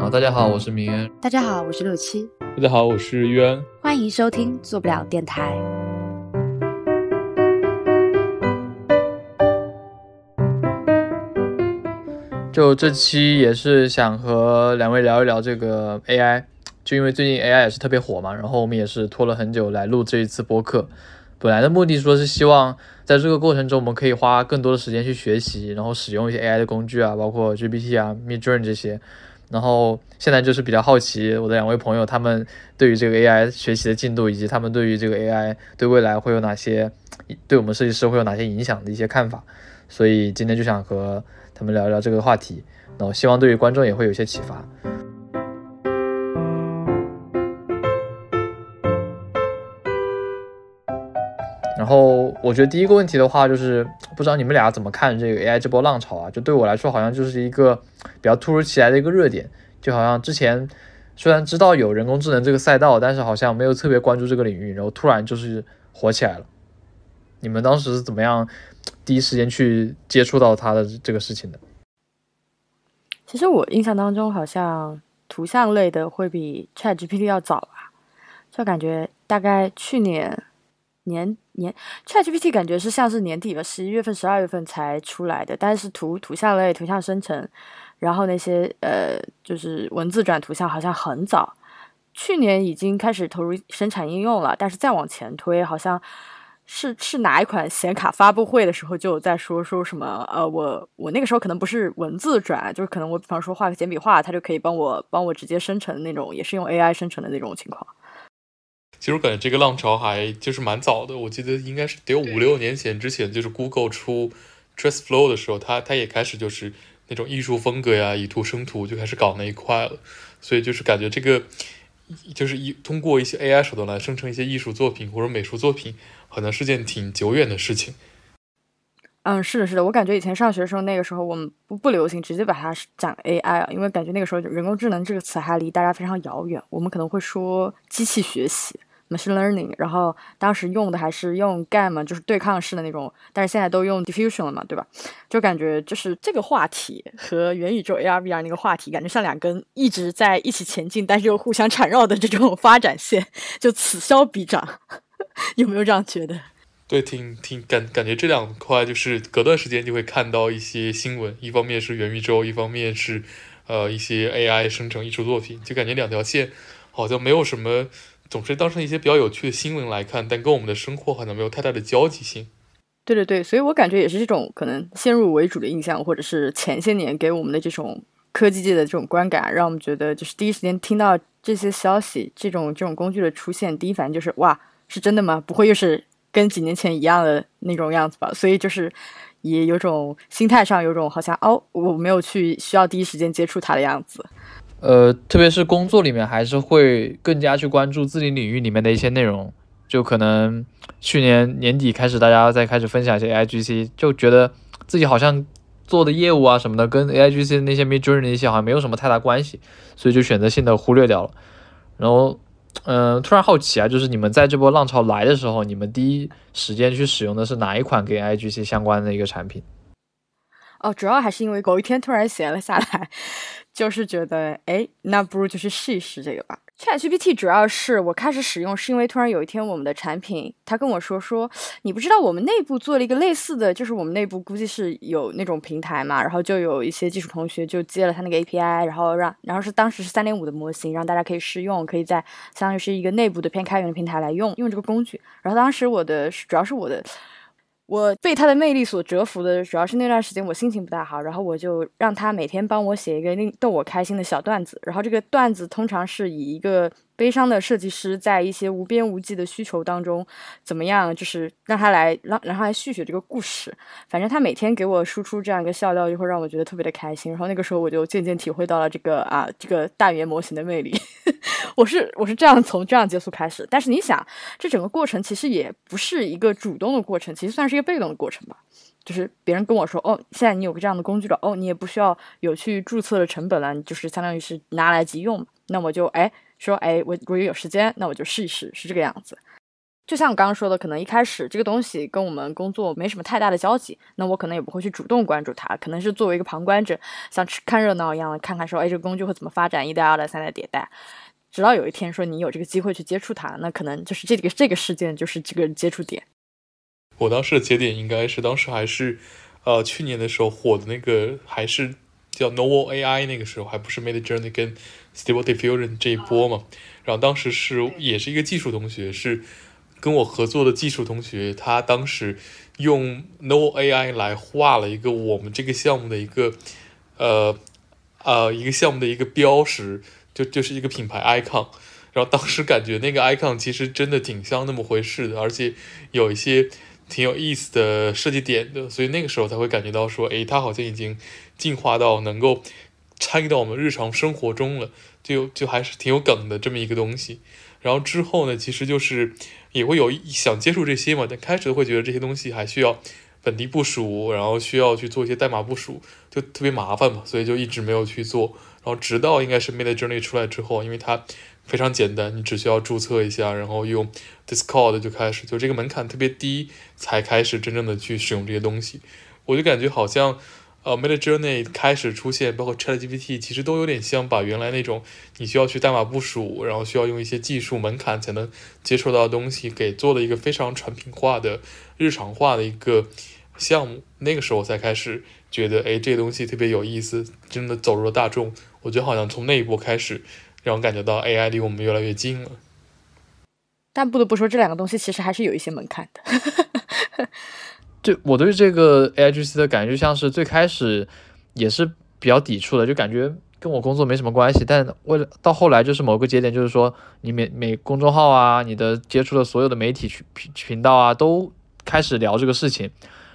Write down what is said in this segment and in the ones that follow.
啊，大家好，我是明恩。大家好，我是六七。大家好，我是渊。欢迎收听做不了电台。就这期也是想和两位聊一聊这个 AI，就因为最近 AI 也是特别火嘛，然后我们也是拖了很久来录这一次播客。本来的目的说是希望在这个过程中，我们可以花更多的时间去学习，然后使用一些 AI 的工具啊，包括 GPT 啊、Midjourney 这些。然后现在就是比较好奇，我的两位朋友他们对于这个 AI 学习的进度，以及他们对于这个 AI 对未来会有哪些，对我们设计师会有哪些影响的一些看法。所以今天就想和他们聊一聊这个话题，然后希望对于观众也会有一些启发。然后我觉得第一个问题的话，就是不知道你们俩怎么看这个 AI 这波浪潮啊？就对我来说，好像就是一个比较突如其来的一个热点，就好像之前虽然知道有人工智能这个赛道，但是好像没有特别关注这个领域，然后突然就是火起来了。你们当时是怎么样第一时间去接触到它的这个事情的？其实我印象当中，好像图像类的会比 ChatGPT 要早吧，就感觉大概去年。年年 ChatGPT 感觉是像是年底吧，十一月份、十二月份才出来的。但是图图像类、图像生成，然后那些呃，就是文字转图像，好像很早，去年已经开始投入生产应用了。但是再往前推，好像是是哪一款显卡发布会的时候就有在说说什么呃，我我那个时候可能不是文字转，就是可能我比方说画个简笔画，它就可以帮我帮我直接生成那种，也是用 AI 生成的那种情况。其实我感觉这个浪潮还就是蛮早的，我记得应该是得有五六年前之前，就是 Google 出 TraceFlow 的时候，它它也开始就是那种艺术风格呀，以图生图就开始搞那一块了。所以就是感觉这个就是一通过一些 AI 手段来生成一些艺术作品或者美术作品，可能是件挺久远的事情。嗯，是的，是的，我感觉以前上学的时候，那个时候我们不不流行直接把它讲 AI 啊，因为感觉那个时候人工智能这个词还离大家非常遥远，我们可能会说机器学习。Machine learning，然后当时用的还是用 GAN 就是对抗式的那种，但是现在都用 diffusion 了嘛，对吧？就感觉就是这个话题和元宇宙 AR VR 那个话题，感觉像两根一直在一起前进，但是又互相缠绕的这种发展线，就此消彼长，有没有这样觉得？对，挺挺感感觉这两块就是隔段时间就会看到一些新闻，一方面是元宇宙，一方面是呃一些 AI 生成艺术作品，就感觉两条线好像没有什么。总是当成一些比较有趣的新闻来看，但跟我们的生活好像没有太大的交集性。对对对，所以我感觉也是这种可能先入为主的印象，或者是前些年给我们的这种科技界的这种观感，让我们觉得就是第一时间听到这些消息，这种这种工具的出现，第一反应就是哇，是真的吗？不会又是跟几年前一样的那种样子吧？所以就是也有种心态上有种好像哦，我没有去需要第一时间接触它的样子。呃，特别是工作里面，还是会更加去关注自己领域里面的一些内容。就可能去年年底开始，大家在开始分享一些 AIGC，就觉得自己好像做的业务啊什么的，跟 AIGC 那些 Midjourney 那些好像没有什么太大关系，所以就选择性的忽略掉了。然后，嗯，突然好奇啊，就是你们在这波浪潮来的时候，你们第一时间去使用的是哪一款跟 AIGC 相关的一个产品？哦，主要还是因为某一天突然闲了下来。就是觉得，哎，那不如就去试一试这个吧。ChatGPT 主要是我开始使用，是因为突然有一天我们的产品，他跟我说说，你不知道我们内部做了一个类似的，就是我们内部估计是有那种平台嘛，然后就有一些技术同学就接了他那个 API，然后让，然后是当时是三点五的模型，让大家可以试用，可以在相当于是一个内部的偏开源的平台来用用这个工具。然后当时我的主要是我的。我被他的魅力所折服的主要是那段时间我心情不太好，然后我就让他每天帮我写一个令逗我开心的小段子，然后这个段子通常是以一个。悲伤的设计师在一些无边无际的需求当中，怎么样？就是让他来让让他来续写这个故事。反正他每天给我输出这样一个笑料，就会让我觉得特别的开心。然后那个时候我就渐渐体会到了这个啊这个大语言模型的魅力。我是我是这样从这样接触开始。但是你想，这整个过程其实也不是一个主动的过程，其实算是一个被动的过程吧。就是别人跟我说，哦，现在你有个这样的工具了，哦，你也不需要有去注册的成本了，你就是相当于是拿来即用。那我就哎。说哎，我如果有时间，那我就试一试，是这个样子。就像我刚刚说的，可能一开始这个东西跟我们工作没什么太大的交集，那我可能也不会去主动关注它，可能是作为一个旁观者，像看热闹一样的看看说，哎，这个工具会怎么发展，一代、二代、三代迭代，直到有一天说你有这个机会去接触它，那可能就是这个这个事件就是这个接触点。我当时的节点应该是当时还是，呃，去年的时候火的那个还是叫 Novel AI 那个时候，还不是 Mid Journey 跟 Stable Diffusion 这一波嘛，然后当时是也是一个技术同学是。跟我合作的技术同学，他当时用 No AI 来画了一个我们这个项目的一个，呃，呃，一个项目的一个标识，就就是一个品牌 icon。然后当时感觉那个 icon 其实真的挺像那么回事的，而且有一些挺有意思的设计点的，所以那个时候才会感觉到说，诶，它好像已经进化到能够参与到我们日常生活中了，就就还是挺有梗的这么一个东西。然后之后呢，其实就是。也会有想接触这些嘛，但开始会觉得这些东西还需要本地部署，然后需要去做一些代码部署，就特别麻烦嘛，所以就一直没有去做。然后直到应该是 Mid Journey 出来之后，因为它非常简单，你只需要注册一下，然后用 Discord 就开始，就这个门槛特别低，才开始真正的去使用这些东西。我就感觉好像。呃，Mid Journey 开始出现，包括 ChatGPT，其实都有点像把原来那种你需要去代码部署，然后需要用一些技术门槛才能接触到的东西，给做了一个非常产品化的、日常化的一个项目。那个时候才开始觉得，哎，这个东西特别有意思，真的走入了大众。我觉得好像从那一步开始，让我感觉到 AI 离我们越来越近了。但不得不说，这两个东西其实还是有一些门槛的。对我对这个 A I G C 的感觉，就像是最开始也是比较抵触的，就感觉跟我工作没什么关系。但为了到后来，就是某个节点，就是说你每每公众号啊，你的接触的所有的媒体频频道啊，都开始聊这个事情。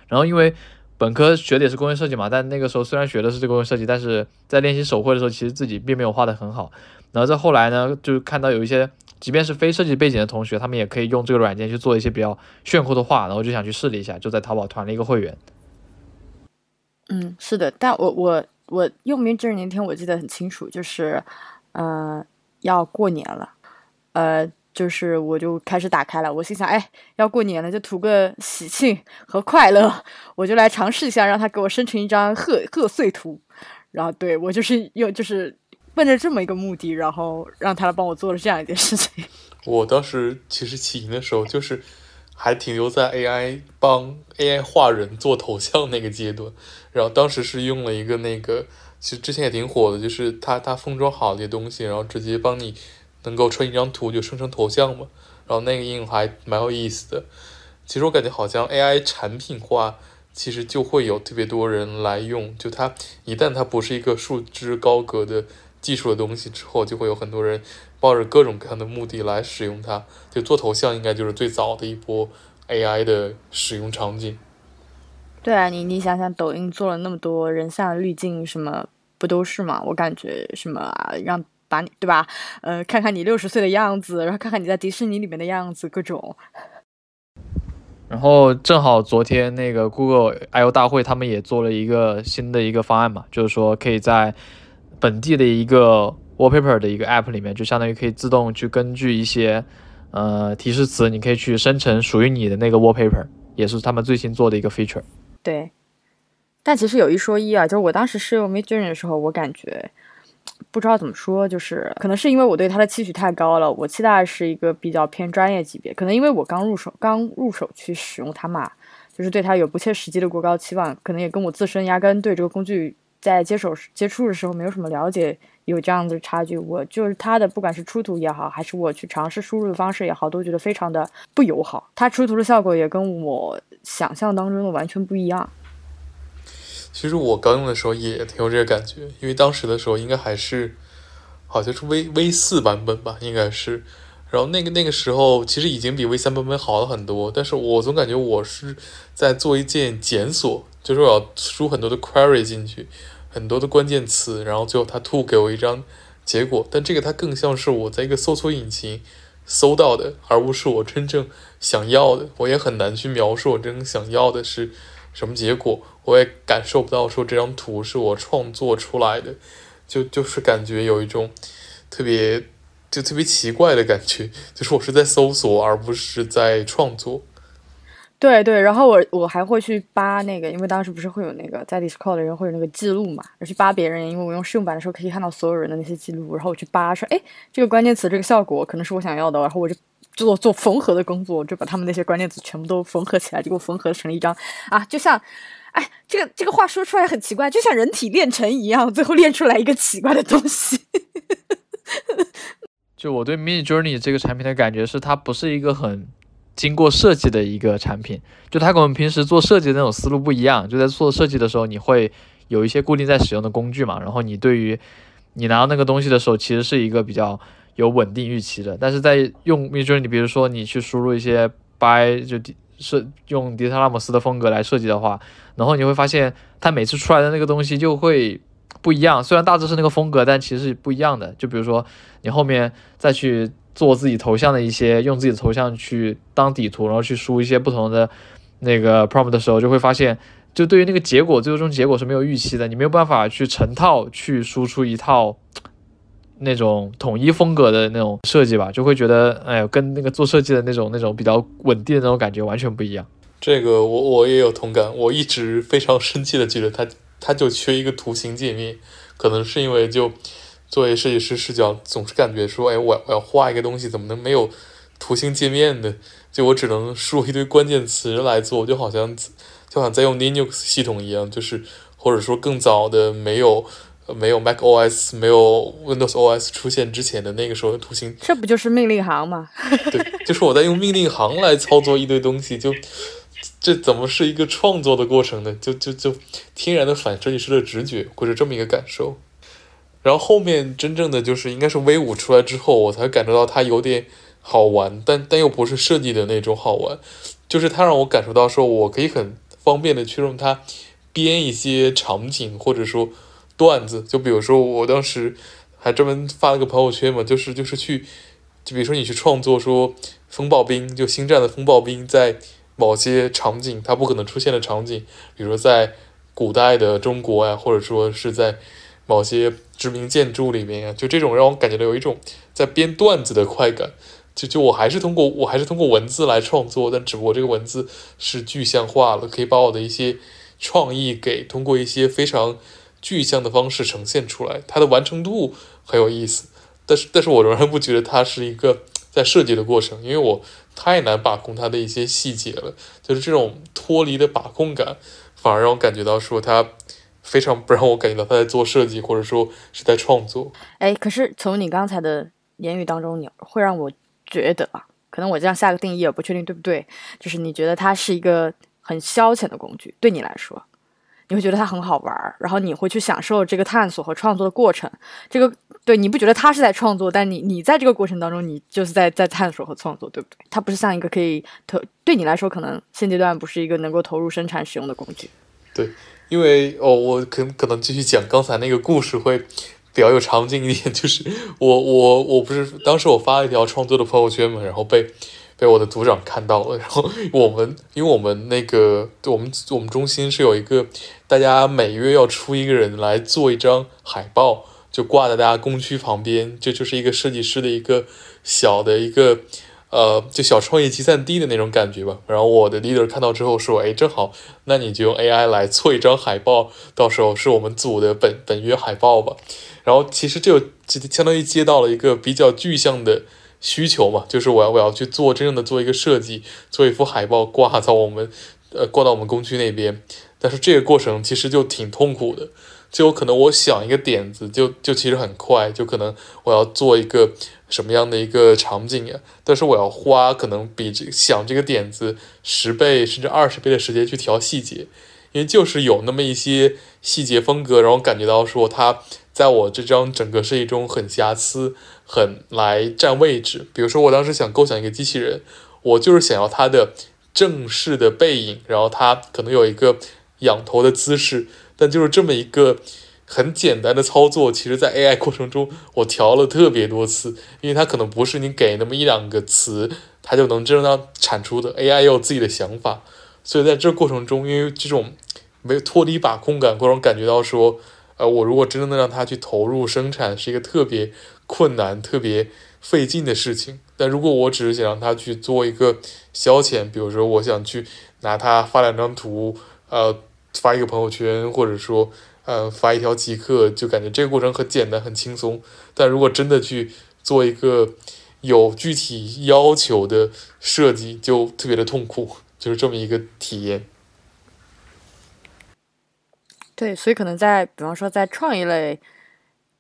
然后因为本科学的也是工业设计嘛，但那个时候虽然学的是这个工业设计，但是在练习手绘的时候，其实自己并没有画的很好。然后在后来呢，就看到有一些。即便是非设计背景的同学，他们也可以用这个软件去做一些比较炫酷的画，然后就想去试了一下，就在淘宝团了一个会员。嗯，是的，但我我我用 Midjourney 那天我记得很清楚，就是，呃，要过年了，呃，就是我就开始打开了，我心想，哎，要过年了，就图个喜庆和快乐，我就来尝试一下，让他给我生成一张贺贺岁图，然后对我就是用就是。奔着这么一个目的，然后让他来帮我做了这样一件事情。我当时其实起因的时候，就是还停留在 AI 帮 AI 画人做头像那个阶段。然后当时是用了一个那个，其实之前也挺火的，就是它它封装好的些东西，然后直接帮你能够传一张图就生成头像嘛。然后那个应用还蛮有意思的。其实我感觉好像 AI 产品化，其实就会有特别多人来用。就它一旦它不是一个束之高阁的。技术的东西之后，就会有很多人抱着各种各样的目的来使用它。就做头像，应该就是最早的一波 AI 的使用场景。对啊，你你想想，抖音做了那么多人像滤镜，什么不都是吗？我感觉什么啊，让把你对吧？呃，看看你六十岁的样子，然后看看你在迪士尼里面的样子，各种。然后正好昨天那个 Google I/O 大会，他们也做了一个新的一个方案嘛，就是说可以在本地的一个 wallpaper 的一个 app 里面，就相当于可以自动去根据一些呃提示词，你可以去生成属于你的那个 wallpaper，也是他们最新做的一个 feature。对，但其实有一说一啊，就是我当时试用 Midjourney 的时候，我感觉不知道怎么说，就是可能是因为我对它的期许太高了，我期待是一个比较偏专业级别，可能因为我刚入手，刚入手去使用它嘛，就是对它有不切实际的过高期望，可能也跟我自身压根对这个工具。在接手接触的时候没有什么了解，有这样子差距。我就是它的，不管是出图也好，还是我去尝试输入的方式也好，都觉得非常的不友好。它出图的效果也跟我想象当中的完全不一样。其实我刚用的时候也挺有这个感觉，因为当时的时候应该还是好像是 V V 四版本吧，应该是。然后那个那个时候其实已经比 V 三版本好了很多，但是我总感觉我是在做一件检索，就是我要输很多的 query 进去。很多的关键词，然后最后它吐给我一张结果，但这个它更像是我在一个搜索引擎搜到的，而不是我真正想要的。我也很难去描述我真正想要的是什么结果，我也感受不到说这张图是我创作出来的，就就是感觉有一种特别就特别奇怪的感觉，就是我是在搜索，而不是在创作。对对，然后我我还会去扒那个，因为当时不是会有那个在 Discord 的人会有那个记录嘛，我去扒别人，因为我用试用版的时候可以看到所有人的那些记录，然后我去扒说，哎，这个关键词这个效果可能是我想要的，然后我就做做缝合的工作，就把他们那些关键词全部都缝合起来，结果缝合成了一张啊，就像，哎，这个这个话说出来很奇怪，就像人体炼成一样，最后练出来一个奇怪的东西。就我对 Mini Journey 这个产品的感觉是，它不是一个很经过设计的一个产品，就它跟我们平时做设计的那种思路不一样。就在做设计的时候，你会有一些固定在使用的工具嘛，然后你对于你拿到那个东西的时候，其实是一个比较有稳定预期的。但是在用 Mini Journey，比如说你去输入一些 by 就设用迪特拉姆斯的风格来设计的话，然后你会发现它每次出来的那个东西就会。不一样，虽然大致是那个风格，但其实是不一样的。就比如说，你后面再去做自己头像的一些，用自己的头像去当底图，然后去输一些不同的那个 prompt 的时候，就会发现，就对于那个结果，最终结果是没有预期的。你没有办法去成套去输出一套那种统一风格的那种设计吧，就会觉得，哎，跟那个做设计的那种那种比较稳定的那种感觉完全不一样。这个我我也有同感，我一直非常生气的觉得它。它就缺一个图形界面，可能是因为就作为设计师视角，总是感觉说，哎，我我要画一个东西，怎么能没有图形界面呢？就我只能输入一堆关键词来做，就好像就好像在用 Linux 系统一样，就是或者说更早的没有没有 Mac OS 没有 Windows OS 出现之前的那个时候的图形，这不就是命令行吗？对，就是我在用命令行来操作一堆东西，就。这怎么是一个创作的过程呢？就就就天然的反设计师的直觉，或者这么一个感受。然后后面真正的就是应该是 V 五出来之后，我才感受到它有点好玩，但但又不是设计的那种好玩。就是它让我感受到说，我可以很方便的去用它编一些场景，或者说段子。就比如说我当时还专门发了个朋友圈嘛，就是就是去，就比如说你去创作说风暴兵，就星战的风暴兵在。某些场景它不可能出现的场景，比如说在古代的中国呀，或者说是在某些知名建筑里面呀，就这种让我感觉到有一种在编段子的快感。就就我还是通过我还是通过文字来创作，但只不过这个文字是具象化了，可以把我的一些创意给通过一些非常具象的方式呈现出来，它的完成度很有意思。但是但是我仍然不觉得它是一个在设计的过程，因为我。太难把控它的一些细节了，就是这种脱离的把控感，反而让我感觉到说它非常不让我感觉到他在做设计，或者说是在创作。哎，可是从你刚才的言语当中，你会让我觉得啊，可能我这样下个定义也不确定对不对，就是你觉得它是一个很消遣的工具，对你来说。你会觉得它很好玩儿，然后你会去享受这个探索和创作的过程。这个对你不觉得它是在创作，但你你在这个过程当中，你就是在在探索和创作，对不对？它不是像一个可以投对你来说，可能现阶段不是一个能够投入生产使用的工具。对，因为哦，我可可能继续讲刚才那个故事会比较有场景一点，就是我我我不是当时我发了一条创作的朋友圈嘛，然后被。被我的组长看到了，然后我们，因为我们那个，我们我们中心是有一个，大家每月要出一个人来做一张海报，就挂在大家工区旁边，这就是一个设计师的一个小的一个，呃，就小创意集散地的那种感觉吧。然后我的 leader 看到之后说，哎，正好，那你就用 AI 来做一张海报，到时候是我们组的本本月海报吧。然后其实这就相当于接到了一个比较具象的。需求嘛，就是我要我要去做真正的做一个设计，做一幅海报挂到我们，呃，挂到我们工区那边。但是这个过程其实就挺痛苦的，就有可能我想一个点子，就就其实很快，就可能我要做一个什么样的一个场景呀？但是我要花可能比这想这个点子十倍甚至二十倍的时间去调细节，因为就是有那么一些细节风格，让我感觉到说它在我这张整个设计中很瑕疵。很来占位置，比如说我当时想构想一个机器人，我就是想要它的正式的背影，然后它可能有一个仰头的姿势，但就是这么一个很简单的操作，其实在 AI 过程中我调了特别多次，因为它可能不是你给那么一两个词，它就能真正产出的，AI 有自己的想法，所以在这过程中，因为这种没有脱离把控感，或者感觉到说。呃，我如果真的能让它去投入生产，是一个特别困难、特别费劲的事情。但如果我只是想让它去做一个消遣，比如说我想去拿它发两张图，呃，发一个朋友圈，或者说呃发一条极客，就感觉这个过程很简单、很轻松。但如果真的去做一个有具体要求的设计，就特别的痛苦，就是这么一个体验。对，所以可能在，比方说在创意类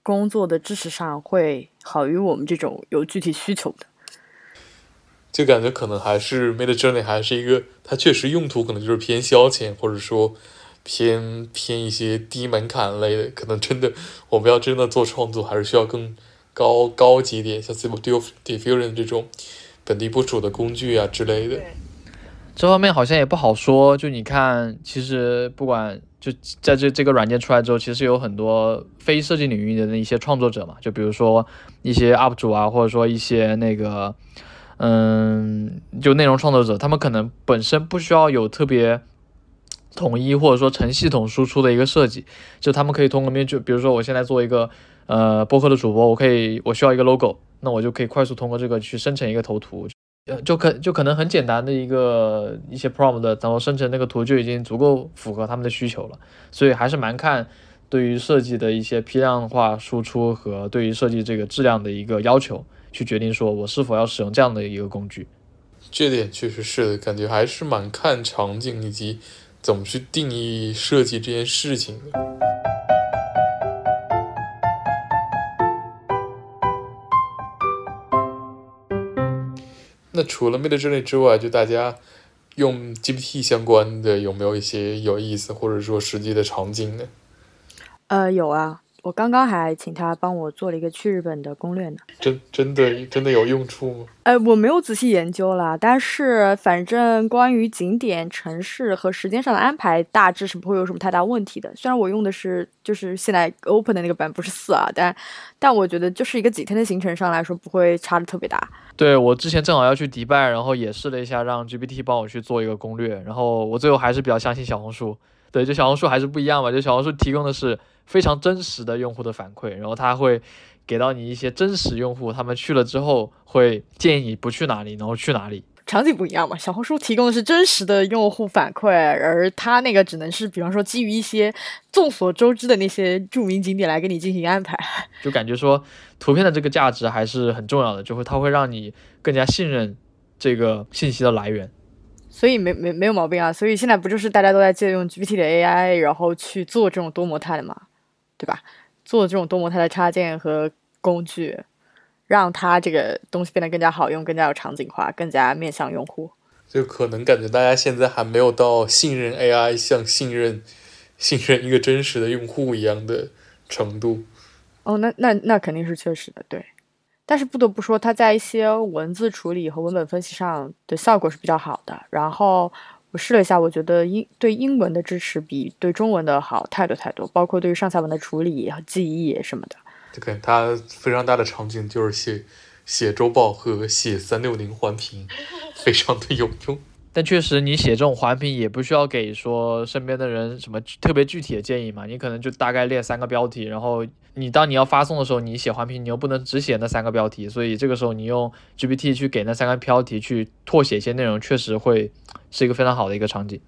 工作的支持上，会好于我们这种有具体需求的。就感觉可能还是 Mid Journey 还是一个，它确实用途可能就是偏消遣，或者说偏偏一些低门槛类的。可能真的我们要真的做创作，还是需要更高高级点，像 Simple Diffusion 这种本地部署的工具啊之类的。这方面好像也不好说。就你看，其实不管。就在这这个软件出来之后，其实有很多非设计领域的那一些创作者嘛，就比如说一些 UP 主啊，或者说一些那个，嗯，就内容创作者，他们可能本身不需要有特别统一或者说成系统输出的一个设计，就他们可以通过面就比如说我现在做一个呃播客的主播，我可以我需要一个 logo，那我就可以快速通过这个去生成一个头图。呃，就可就可能很简单的一个一些 prompt，然后生成那个图就已经足够符合他们的需求了，所以还是蛮看对于设计的一些批量化输出和对于设计这个质量的一个要求，去决定说我是否要使用这样的一个工具。这点确实是的，感觉还是蛮看场景以及怎么去定义设计这件事情的。那除了 Midjourney 之外，就大家用 GPT 相关的有没有一些有意思或者说实际的场景呢？呃，有啊。我刚刚还请他帮我做了一个去日本的攻略呢，真真的真的有用处吗？呃，我没有仔细研究啦，但是反正关于景点、城市和时间上的安排，大致是不会有什么太大问题的。虽然我用的是就是现在 Open 的那个版，不是四啊，但但我觉得就是一个几天的行程上来说，不会差的特别大。对我之前正好要去迪拜，然后也试了一下让 GPT 帮我去做一个攻略，然后我最后还是比较相信小红书。对，就小红书还是不一样吧，就小红书提供的是。非常真实的用户的反馈，然后他会给到你一些真实用户，他们去了之后会建议你不去哪里，然后去哪里。场景不一样嘛，小红书提供的是真实的用户反馈，而他那个只能是，比方说基于一些众所周知的那些著名景点来给你进行安排。就感觉说图片的这个价值还是很重要的，就会它会让你更加信任这个信息的来源。所以没没没有毛病啊，所以现在不就是大家都在借用 GPT 的 AI，然后去做这种多模态的嘛？对吧？做这种多模态的插件和工具，让它这个东西变得更加好用、更加有场景化、更加面向用户。就可能感觉大家现在还没有到信任 AI 像信任信任一个真实的用户一样的程度。哦，那那那肯定是确实的，对。但是不得不说，它在一些文字处理和文本分析上的效果是比较好的。然后。我试了一下，我觉得英对英文的支持比对中文的好太多太多，包括对于上下文的处理和记忆什么的。这个它非常大的场景就是写写周报和写三六零环评，非常的有用。但确实，你写这种环评也不需要给说身边的人什么特别具体的建议嘛，你可能就大概列三个标题，然后你当你要发送的时候，你写环评，你又不能只写那三个标题，所以这个时候你用 GPT 去给那三个标题去拓写一些内容，确实会是一个非常好的一个场景。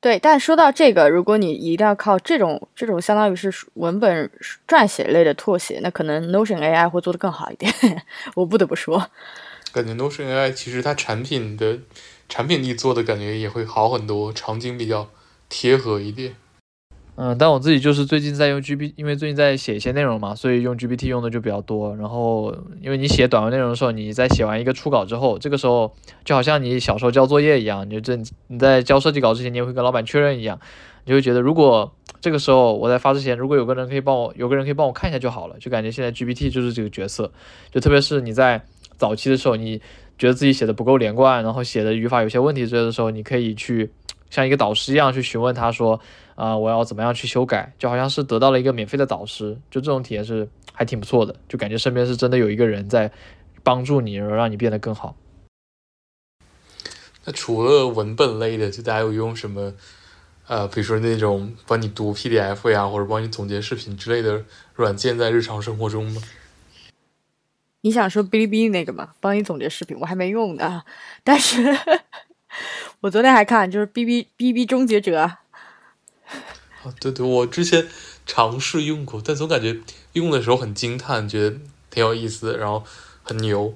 对，但说到这个，如果你一定要靠这种这种相当于是文本撰写类的拓写，那可能 Notion AI 会做得更好一点，我不得不说。感觉 Notion AI 其实它产品的。产品力做的感觉也会好很多，场景比较贴合一点。嗯，但我自己就是最近在用 GPT，因为最近在写一些内容嘛，所以用 GPT 用的就比较多。然后，因为你写短文内容的时候，你在写完一个初稿之后，这个时候就好像你小时候交作业一样，你就这你在交设计稿之前，你也会跟老板确认一样，你就会觉得如果这个时候我在发之前，如果有个人可以帮我，有个人可以帮我看一下就好了，就感觉现在 GPT 就是这个角色，就特别是你在早期的时候，你。觉得自己写的不够连贯，然后写的语法有些问题之类的时候，你可以去像一个导师一样去询问他说，啊，我要怎么样去修改，就好像是得到了一个免费的导师，就这种体验是还挺不错的，就感觉身边是真的有一个人在帮助你，然后让你变得更好。那除了文本类的，就大家有用什么呃，比如说那种帮你读 PDF 呀，或者帮你总结视频之类的软件，在日常生活中吗？你想说哔哩哔哩那个吗？帮你总结视频，我还没用呢。但是我昨天还看，就是 B B B B 终结者。啊，对对，我之前尝试用过，但总感觉用的时候很惊叹，觉得挺有意思的，然后很牛，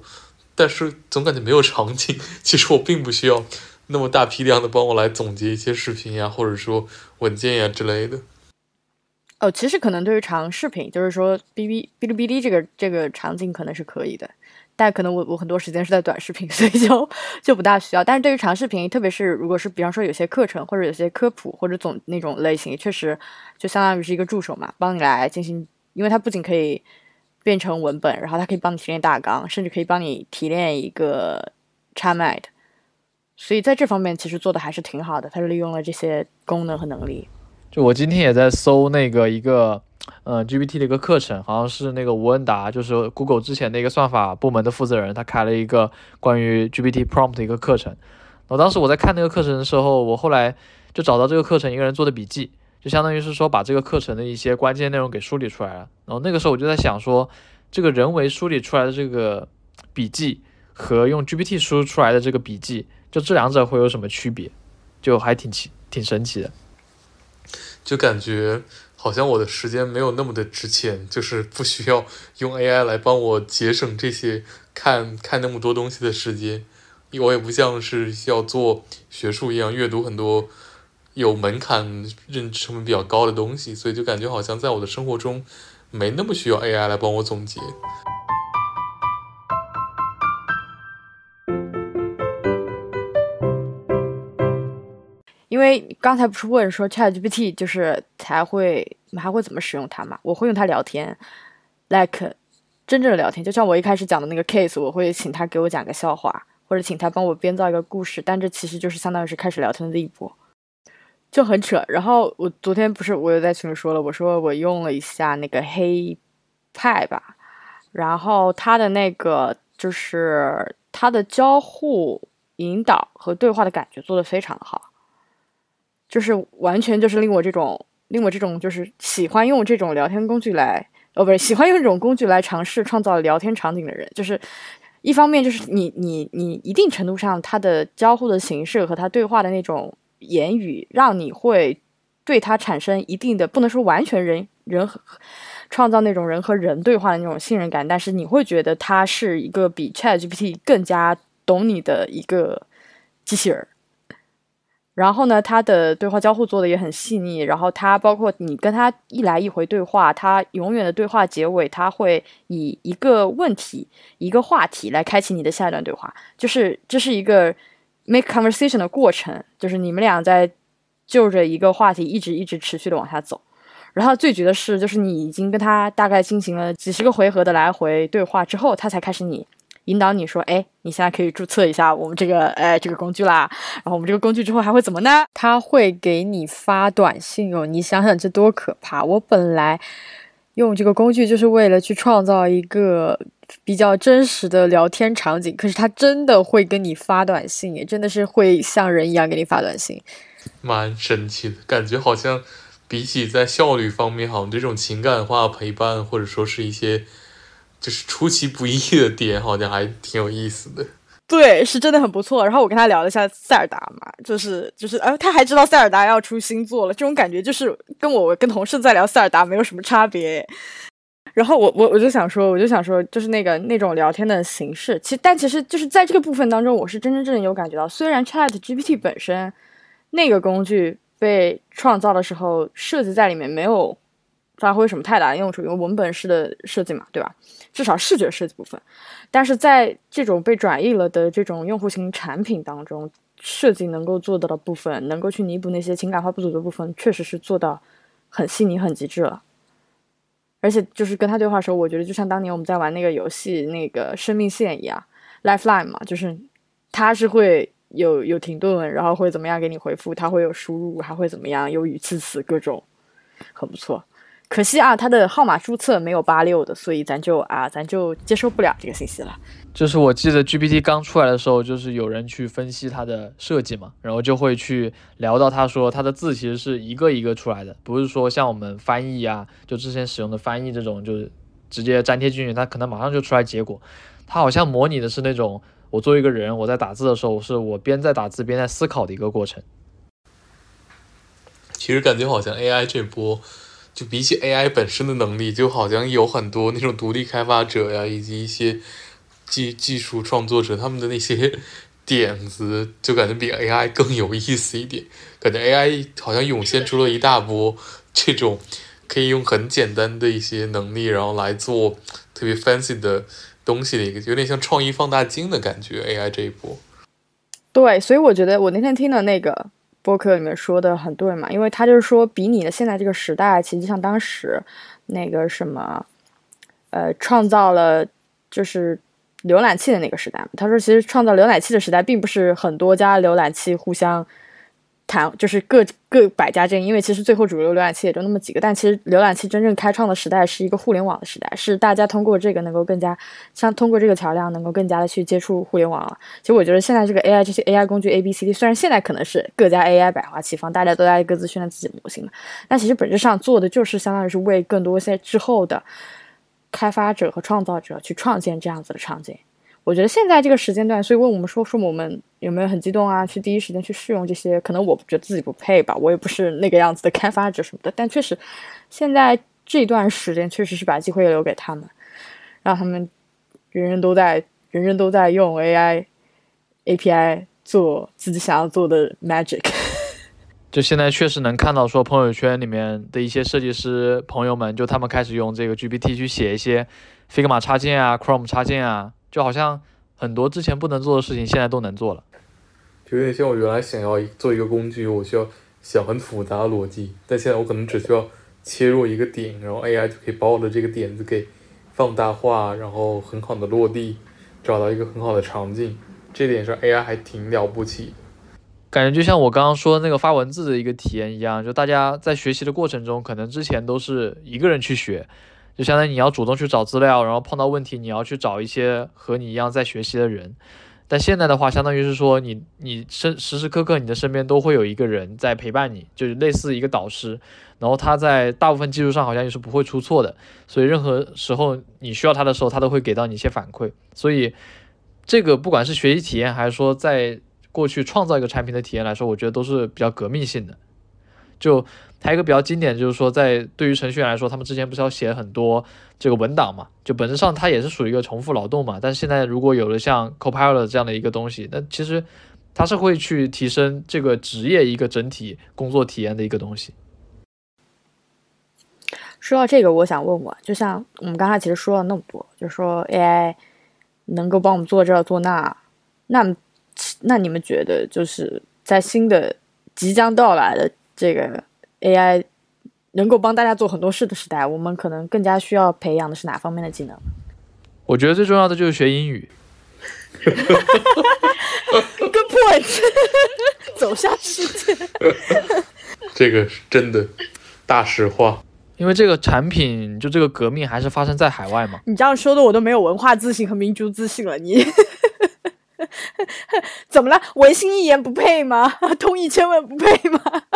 但是总感觉没有场景。其实我并不需要。那么大批量的帮我来总结一些视频呀，或者说文件呀之类的。哦，其实可能对于长视频，就是说哔哔哔哩哔哩这个这个场景可能是可以的，但可能我我很多时间是在短视频，所以就就不大需要。但是对于长视频，特别是如果是比方说有些课程或者有些科普或者总那种类型，确实就相当于是一个助手嘛，帮你来进行，因为它不仅可以变成文本，然后它可以帮你提炼大纲，甚至可以帮你提炼一个 Chatmate。所以在这方面其实做的还是挺好的，它是利用了这些功能和能力。就我今天也在搜那个一个，呃，GPT 的一个课程，好像是那个吴恩达，就是 Google 之前的一个算法部门的负责人，他开了一个关于 GPT prompt 的一个课程。然后当时我在看那个课程的时候，我后来就找到这个课程一个人做的笔记，就相当于是说把这个课程的一些关键内容给梳理出来了。然后那个时候我就在想说，这个人为梳理出来的这个笔记和用 GPT 输出来的这个笔记。就这两者会有什么区别？就还挺奇，挺神奇的。就感觉好像我的时间没有那么的值钱，就是不需要用 AI 来帮我节省这些看看那么多东西的时间。我也不像是要做学术一样阅读很多有门槛、认知成本比较高的东西，所以就感觉好像在我的生活中没那么需要 AI 来帮我总结。因为刚才不是问说 ChatGPT 就是才会还会怎么使用它嘛？我会用它聊天，like 真正的聊天，就像我一开始讲的那个 case，我会请他给我讲个笑话，或者请他帮我编造一个故事，但这其实就是相当于是开始聊天的第一步，就很扯。然后我昨天不是我又在群里说了，我说我用了一下那个黑派吧，然后它的那个就是它的交互引导和对话的感觉做得非常的好。就是完全就是令我这种令我这种就是喜欢用这种聊天工具来哦，不是喜欢用这种工具来尝试创造聊天场景的人，就是一方面就是你你你一定程度上它的交互的形式和它对话的那种言语，让你会对它产生一定的不能说完全人人和创造那种人和人对话的那种信任感，但是你会觉得它是一个比 ChatGPT 更加懂你的一个机器人。然后呢，他的对话交互做的也很细腻。然后他包括你跟他一来一回对话，他永远的对话结尾，他会以一个问题、一个话题来开启你的下一段对话。就是这是一个 make conversation 的过程，就是你们俩在就着一个话题一直一直持续的往下走。然后最绝的是，就是你已经跟他大概进行了几十个回合的来回对话之后，他才开始你。引导你说，哎，你现在可以注册一下我们这个，哎，这个工具啦。然后我们这个工具之后还会怎么呢？他会给你发短信哦。你想想这多可怕！我本来用这个工具就是为了去创造一个比较真实的聊天场景，可是他真的会跟你发短信，也真的是会像人一样给你发短信，蛮神奇的。感觉好像比起在效率方面，好像这种情感化陪伴，或者说是一些。就是出其不意的点，好像还挺有意思的。对，是真的很不错。然后我跟他聊了一下塞尔达嘛，就是就是，呃，他还知道塞尔达要出新作了，这种感觉就是跟我跟同事在聊塞尔达没有什么差别。然后我我我就想说，我就想说，就是那个那种聊天的形式，其但其实就是在这个部分当中，我是真真正正有感觉到，虽然 Chat GPT 本身那个工具被创造的时候设计在里面没有。发挥什么太大的用处？因为文本式的设计嘛，对吧？至少视觉设计部分。但是在这种被转译了的这种用户型产品当中，设计能够做到的部分，能够去弥补那些情感化不足的部分，确实是做到很细腻、很极致了。而且就是跟他对话的时候，我觉得就像当年我们在玩那个游戏那个生命线一样，Lifeline 嘛，就是他是会有有停顿，然后会怎么样给你回复，他会有输入，还会怎么样，有语气词各种，很不错。可惜啊，他的号码注册没有八六的，所以咱就啊，咱就接受不了这个信息了。就是我记得 GPT 刚出来的时候，就是有人去分析它的设计嘛，然后就会去聊到他说它的字其实是一个一个出来的，不是说像我们翻译啊，就之前使用的翻译这种，就是直接粘贴进去，它可能马上就出来结果。它好像模拟的是那种我作为一个人，我在打字的时候，是我边在打字边在思考的一个过程。其实感觉好像 AI 这波。就比起 AI 本身的能力，就好像有很多那种独立开发者呀，以及一些技技术创作者，他们的那些 点子，就感觉比 AI 更有意思一点。感觉 AI 好像涌现出了一大波这种可以用很简单的一些能力，然后来做特别 fancy 的东西的一个，有点像创意放大镜的感觉。AI 这一波，对，所以我觉得我那天听的那个。播客里面说的很对嘛，因为他就是说，比你的现在这个时代，其实就像当时那个什么，呃，创造了就是浏览器的那个时代。他说，其实创造浏览器的时代，并不是很多家浏览器互相。谈就是各各百家争，因为其实最后主流浏览器也就那么几个，但其实浏览器真正开创的时代是一个互联网的时代，是大家通过这个能够更加像通过这个桥梁能够更加的去接触互联网了。其实我觉得现在这个 AI 这些 AI 工具 A B C D，虽然现在可能是各家 AI 百花齐放，大家都在各自训练自己的模型嘛，但其实本质上做的就是相当于是为更多些之后的开发者和创造者去创建这样子的场景。我觉得现在这个时间段，所以问我们说说我们有没有很激动啊？去第一时间去试用这些？可能我觉得自己不配吧，我也不是那个样子的开发者什么的。但确实，现在这段时间确实是把机会留给他们，让他们人人都在人人都在用 AI API 做自己想要做的 magic。就现在确实能看到说朋友圈里面的一些设计师朋友们，就他们开始用这个 GPT 去写一些 Figma 插件啊、Chrome 插件啊。就好像很多之前不能做的事情，现在都能做了。就有点像我原来想要做一个工具，我需要想很复杂的逻辑，但现在我可能只需要切入一个点，然后 AI 就可以把我的这个点子给放大化，然后很好的落地，找到一个很好的场景。这点上 AI 还挺了不起的。感觉就像我刚刚说的那个发文字的一个体验一样，就大家在学习的过程中，可能之前都是一个人去学。就相当于你要主动去找资料，然后碰到问题你要去找一些和你一样在学习的人。但现在的话，相当于是说你你身时时刻刻你的身边都会有一个人在陪伴你，就是类似一个导师。然后他在大部分技术上好像也是不会出错的，所以任何时候你需要他的时候，他都会给到你一些反馈。所以这个不管是学习体验，还是说在过去创造一个产品的体验来说，我觉得都是比较革命性的。就还有一个比较经典，就是说，在对于程序员来说，他们之前不是要写很多这个文档嘛？就本质上它也是属于一个重复劳动嘛。但是现在如果有了像 Copilot 这样的一个东西，那其实它是会去提升这个职业一个整体工作体验的一个东西。说到这个，我想问问，就像我们刚才其实说了那么多，就说 AI 能够帮我们做这做那，那那你们觉得就是在新的即将到来的？这个 AI 能够帮大家做很多事的时代，我们可能更加需要培养的是哪方面的技能？我觉得最重要的就是学英语。Good point，走向世界。这个是真的大实话，因为这个产品就这个革命还是发生在海外嘛。你这样说的，我都没有文化自信和民族自信了。你。怎么了？文心一言不配吗？通义千问不配吗？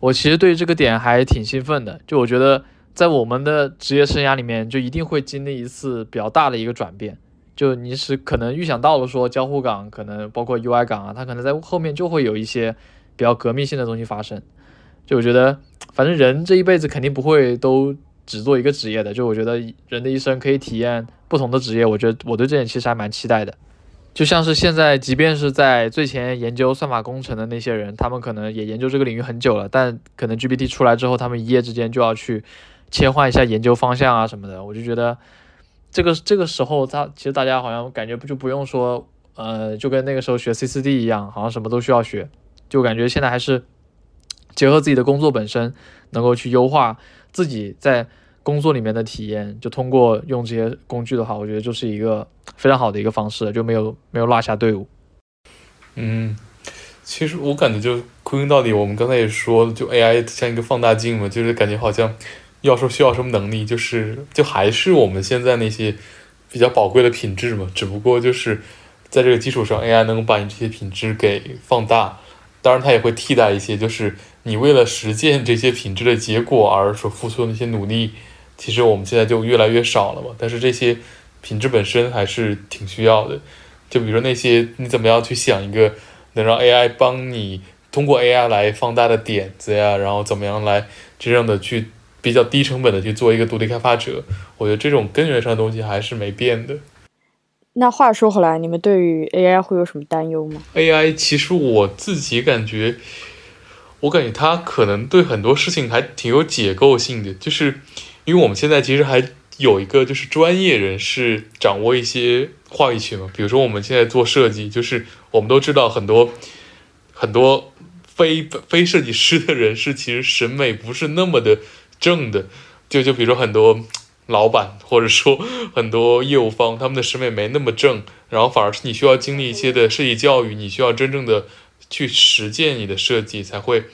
我其实对这个点还挺兴奋的，就我觉得在我们的职业生涯里面，就一定会经历一次比较大的一个转变。就你是可能预想到了说交互岗，可能包括 UI 岗啊，它可能在后面就会有一些比较革命性的东西发生。就我觉得，反正人这一辈子肯定不会都。只做一个职业的，就我觉得人的一生可以体验不同的职业，我觉得我对这点其实还蛮期待的。就像是现在，即便是在最前研究算法工程的那些人，他们可能也研究这个领域很久了，但可能 GPT 出来之后，他们一夜之间就要去切换一下研究方向啊什么的。我就觉得这个这个时候，他其实大家好像感觉不就不用说，呃，就跟那个时候学 C 四 D 一样，好像什么都需要学，就感觉现在还是结合自己的工作本身，能够去优化自己在。工作里面的体验，就通过用这些工具的话，我觉得就是一个非常好的一个方式，就没有没有落下队伍。嗯，其实我感觉就归根到底，我们刚才也说，就 AI 像一个放大镜嘛，就是感觉好像要说需要什么能力，就是就还是我们现在那些比较宝贵的品质嘛，只不过就是在这个基础上，AI 能够把你这些品质给放大。当然，它也会替代一些，就是你为了实践这些品质的结果而所付出的那些努力，其实我们现在就越来越少了嘛。但是这些品质本身还是挺需要的。就比如说那些你怎么样去想一个能让 AI 帮你通过 AI 来放大的点子呀，然后怎么样来真正的去比较低成本的去做一个独立开发者，我觉得这种根源上的东西还是没变的。那话说回来，你们对于 AI 会有什么担忧吗？AI 其实我自己感觉，我感觉他可能对很多事情还挺有解构性的，就是因为我们现在其实还有一个就是专业人士掌握一些话语权嘛。比如说我们现在做设计，就是我们都知道很多很多非非设计师的人士其实审美不是那么的正的，就就比如说很多。老板或者说很多业务方，他们的审美没那么正，然后反而是你需要经历一些的设计教育，你需要真正的去实践你的设计，才会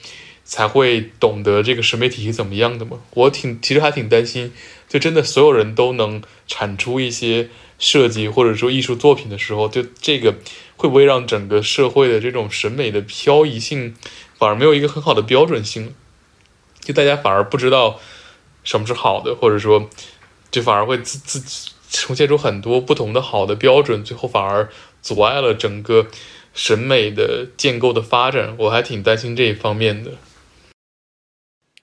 才会懂得这个审美体系怎么样的嘛。我挺其实还挺担心，就真的所有人都能产出一些设计或者说艺术作品的时候，就这个会不会让整个社会的这种审美的漂移性反而没有一个很好的标准性，就大家反而不知道什么是好的，或者说。就反而会自自呈现出很多不同的好的标准，最后反而阻碍了整个审美的建构的发展。我还挺担心这一方面的。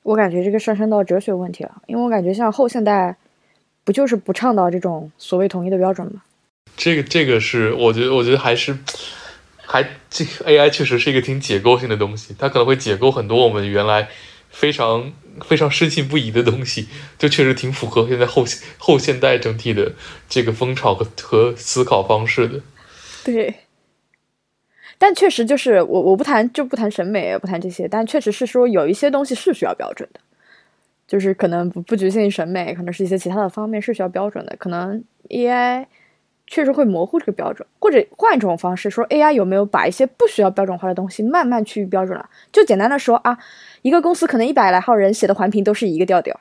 我感觉这个上升到哲学问题了，因为我感觉像后现代，不就是不倡导这种所谓统一的标准吗？这个这个是我觉得，我觉得还是还这个 AI 确实是一个挺解构性的东西，它可能会解构很多我们原来非常。非常深信不疑的东西，就确实挺符合现在后后现代整体的这个风潮和和思考方式的。对，但确实就是我我不谈就不谈审美，不谈这些，但确实是说有一些东西是需要标准的，就是可能不不局限于审美，可能是一些其他的方面是需要标准的，可能 AI 确实会模糊这个标准，或者换一种方式说，AI 有没有把一些不需要标准化的东西慢慢趋于标准了？就简单的说啊。一个公司可能一百来号人写的环评都是一个调调，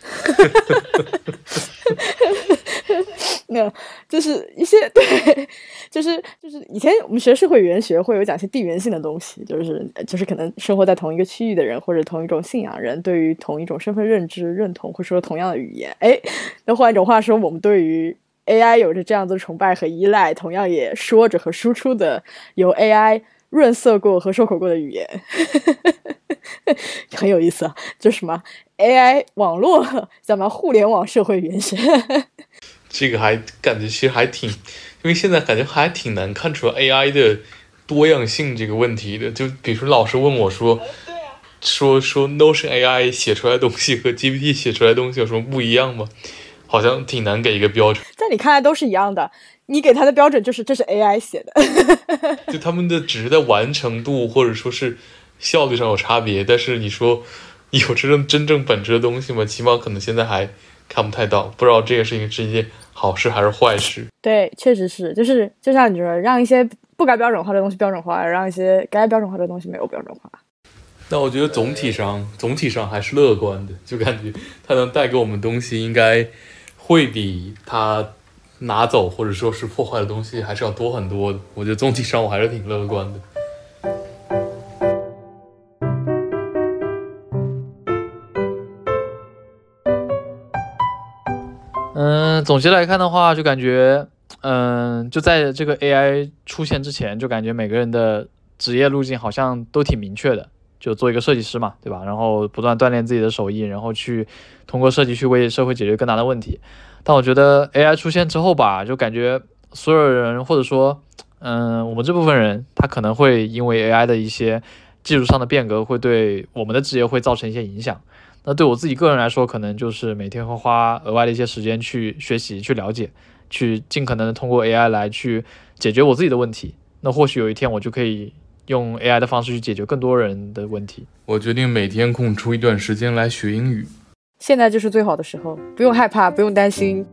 那就是一些对，就是就是以前我们学社会语言学会有讲一些地缘性的东西，就是就是可能生活在同一个区域的人或者同一种信仰人，对于同一种身份认知认同会说同样的语言。哎，那换一种话说，我们对于 AI 有着这样子崇拜和依赖，同样也说着和输出的由 AI 润色过和收口过的语言。很有意思啊，就什么 AI 网络，叫什么互联网社会原学，这个还感觉其实还挺，因为现在感觉还挺难看出来 AI 的多样性这个问题的。就比如说老师问我说，说说 Notion AI 写出来的东西和 GPT 写出来的东西有什么不一样吗？好像挺难给一个标准。在你看来都是一样的，你给他的标准就是这是 AI 写的。就他们的只是在完成度或者说是。效率上有差别，但是你说有真正真正本质的东西吗？起码可能现在还看不太到，不知道这个事情是一件好事还是坏事。对，确实是，就是就像你说，让一些不该标准化的东西标准化，让一些该标准化的东西没有标准化。那我觉得总体上总体上还是乐观的，就感觉它能带给我们东西，应该会比它拿走或者说是破坏的东西还是要多很多的。我觉得总体上我还是挺乐观的。总结来看的话，就感觉，嗯，就在这个 AI 出现之前，就感觉每个人的职业路径好像都挺明确的，就做一个设计师嘛，对吧？然后不断锻炼自己的手艺，然后去通过设计去为社会解决更大的问题。但我觉得 AI 出现之后吧，就感觉所有人或者说，嗯，我们这部分人，他可能会因为 AI 的一些技术上的变革，会对我们的职业会造成一些影响。那对我自己个人来说，可能就是每天会花额外的一些时间去学习、去了解、去尽可能的通过 AI 来去解决我自己的问题。那或许有一天我就可以用 AI 的方式去解决更多人的问题。我决定每天空出一段时间来学英语。现在就是最好的时候，不用害怕，不用担心。